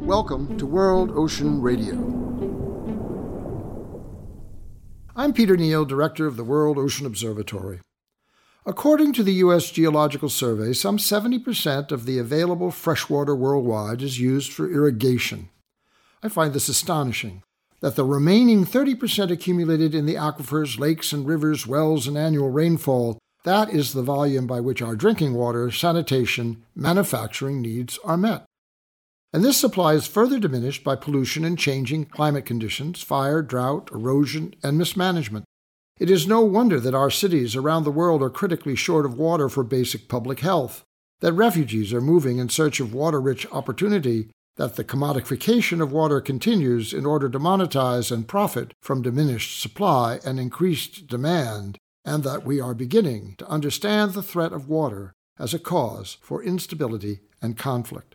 Welcome to World Ocean Radio. I'm Peter Neill, Director of the World Ocean Observatory. According to the U.S. Geological Survey, some 70% of the available freshwater worldwide is used for irrigation. I find this astonishing that the remaining 30% accumulated in the aquifers, lakes and rivers, wells, and annual rainfall, that is the volume by which our drinking water, sanitation, manufacturing needs are met. And this supply is further diminished by pollution and changing climate conditions, fire, drought, erosion, and mismanagement. It is no wonder that our cities around the world are critically short of water for basic public health, that refugees are moving in search of water rich opportunity, that the commodification of water continues in order to monetize and profit from diminished supply and increased demand, and that we are beginning to understand the threat of water as a cause for instability and conflict.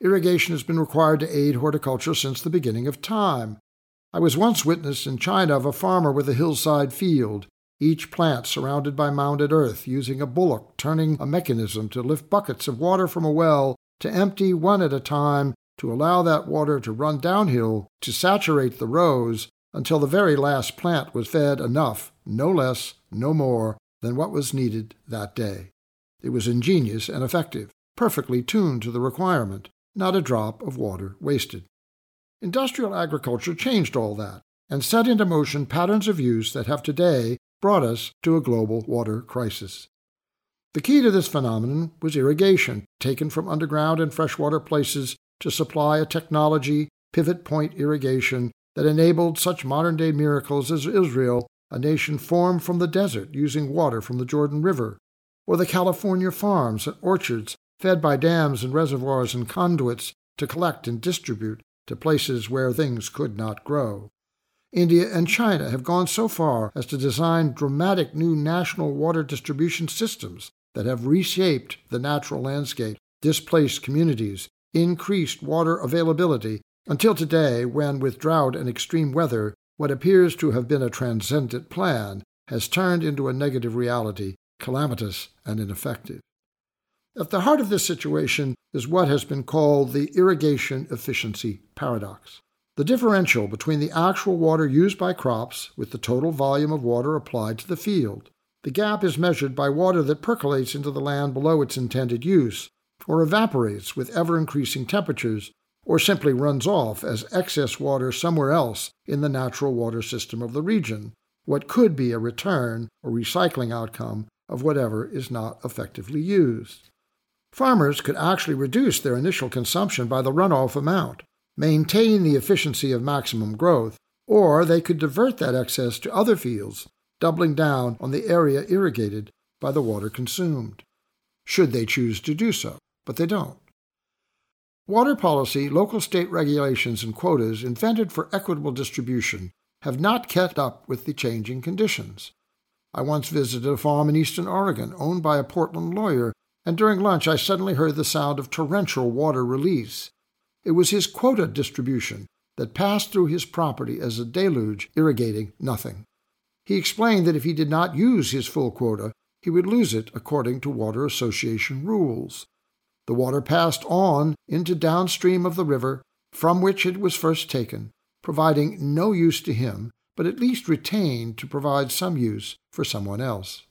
Irrigation has been required to aid horticulture since the beginning of time. I was once witness in China of a farmer with a hillside field, each plant surrounded by mounded earth, using a bullock turning a mechanism to lift buckets of water from a well to empty one at a time to allow that water to run downhill to saturate the rows until the very last plant was fed enough, no less, no more, than what was needed that day. It was ingenious and effective, perfectly tuned to the requirement, not a drop of water wasted. Industrial agriculture changed all that and set into motion patterns of use that have today brought us to a global water crisis. The key to this phenomenon was irrigation, taken from underground and freshwater places to supply a technology, pivot point irrigation, that enabled such modern day miracles as Israel, a nation formed from the desert using water from the Jordan River, or the California farms and orchards fed by dams and reservoirs and conduits to collect and distribute to places where things could not grow. India and China have gone so far as to design dramatic new national water distribution systems that have reshaped the natural landscape, displaced communities, increased water availability, until today, when, with drought and extreme weather, what appears to have been a transcendent plan has turned into a negative reality, calamitous and ineffective. At the heart of this situation is what has been called the irrigation efficiency paradox. The differential between the actual water used by crops with the total volume of water applied to the field. The gap is measured by water that percolates into the land below its intended use, or evaporates with ever increasing temperatures, or simply runs off as excess water somewhere else in the natural water system of the region, what could be a return or recycling outcome of whatever is not effectively used. Farmers could actually reduce their initial consumption by the runoff amount, maintain the efficiency of maximum growth, or they could divert that excess to other fields doubling down on the area irrigated by the water consumed, should they choose to do so, but they don't. Water policy, local state regulations, and quotas invented for equitable distribution have not kept up with the changing conditions. I once visited a farm in eastern Oregon owned by a Portland lawyer, and during lunch I suddenly heard the sound of torrential water release. It was his quota distribution that passed through his property as a deluge, irrigating nothing. He explained that if he did not use his full quota, he would lose it according to Water Association rules. The water passed on into downstream of the river from which it was first taken, providing no use to him, but at least retained to provide some use for someone else.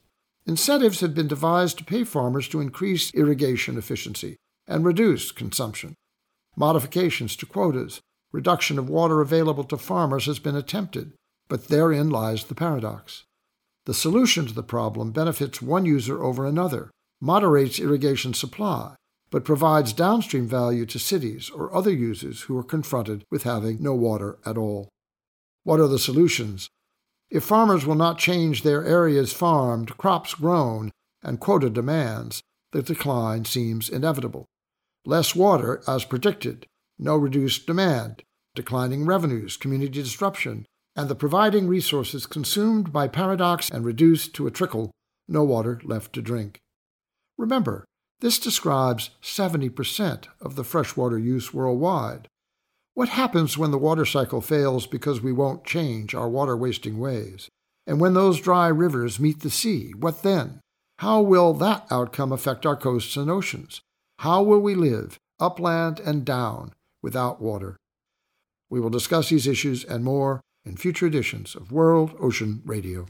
Incentives had been devised to pay farmers to increase irrigation efficiency and reduce consumption. Modifications to quotas, reduction of water available to farmers has been attempted, but therein lies the paradox. The solution to the problem benefits one user over another, moderates irrigation supply, but provides downstream value to cities or other users who are confronted with having no water at all. What are the solutions? If farmers will not change their areas farmed, crops grown, and quota demands, the decline seems inevitable. Less water, as predicted, no reduced demand, declining revenues, community disruption, and the providing resources consumed by paradox and reduced to a trickle, no water left to drink. Remember, this describes 70% of the freshwater use worldwide. What happens when the water cycle fails because we won't change our water wasting ways? And when those dry rivers meet the sea, what then? How will that outcome affect our coasts and oceans? How will we live, upland and down, without water? We will discuss these issues and more in future editions of World Ocean Radio.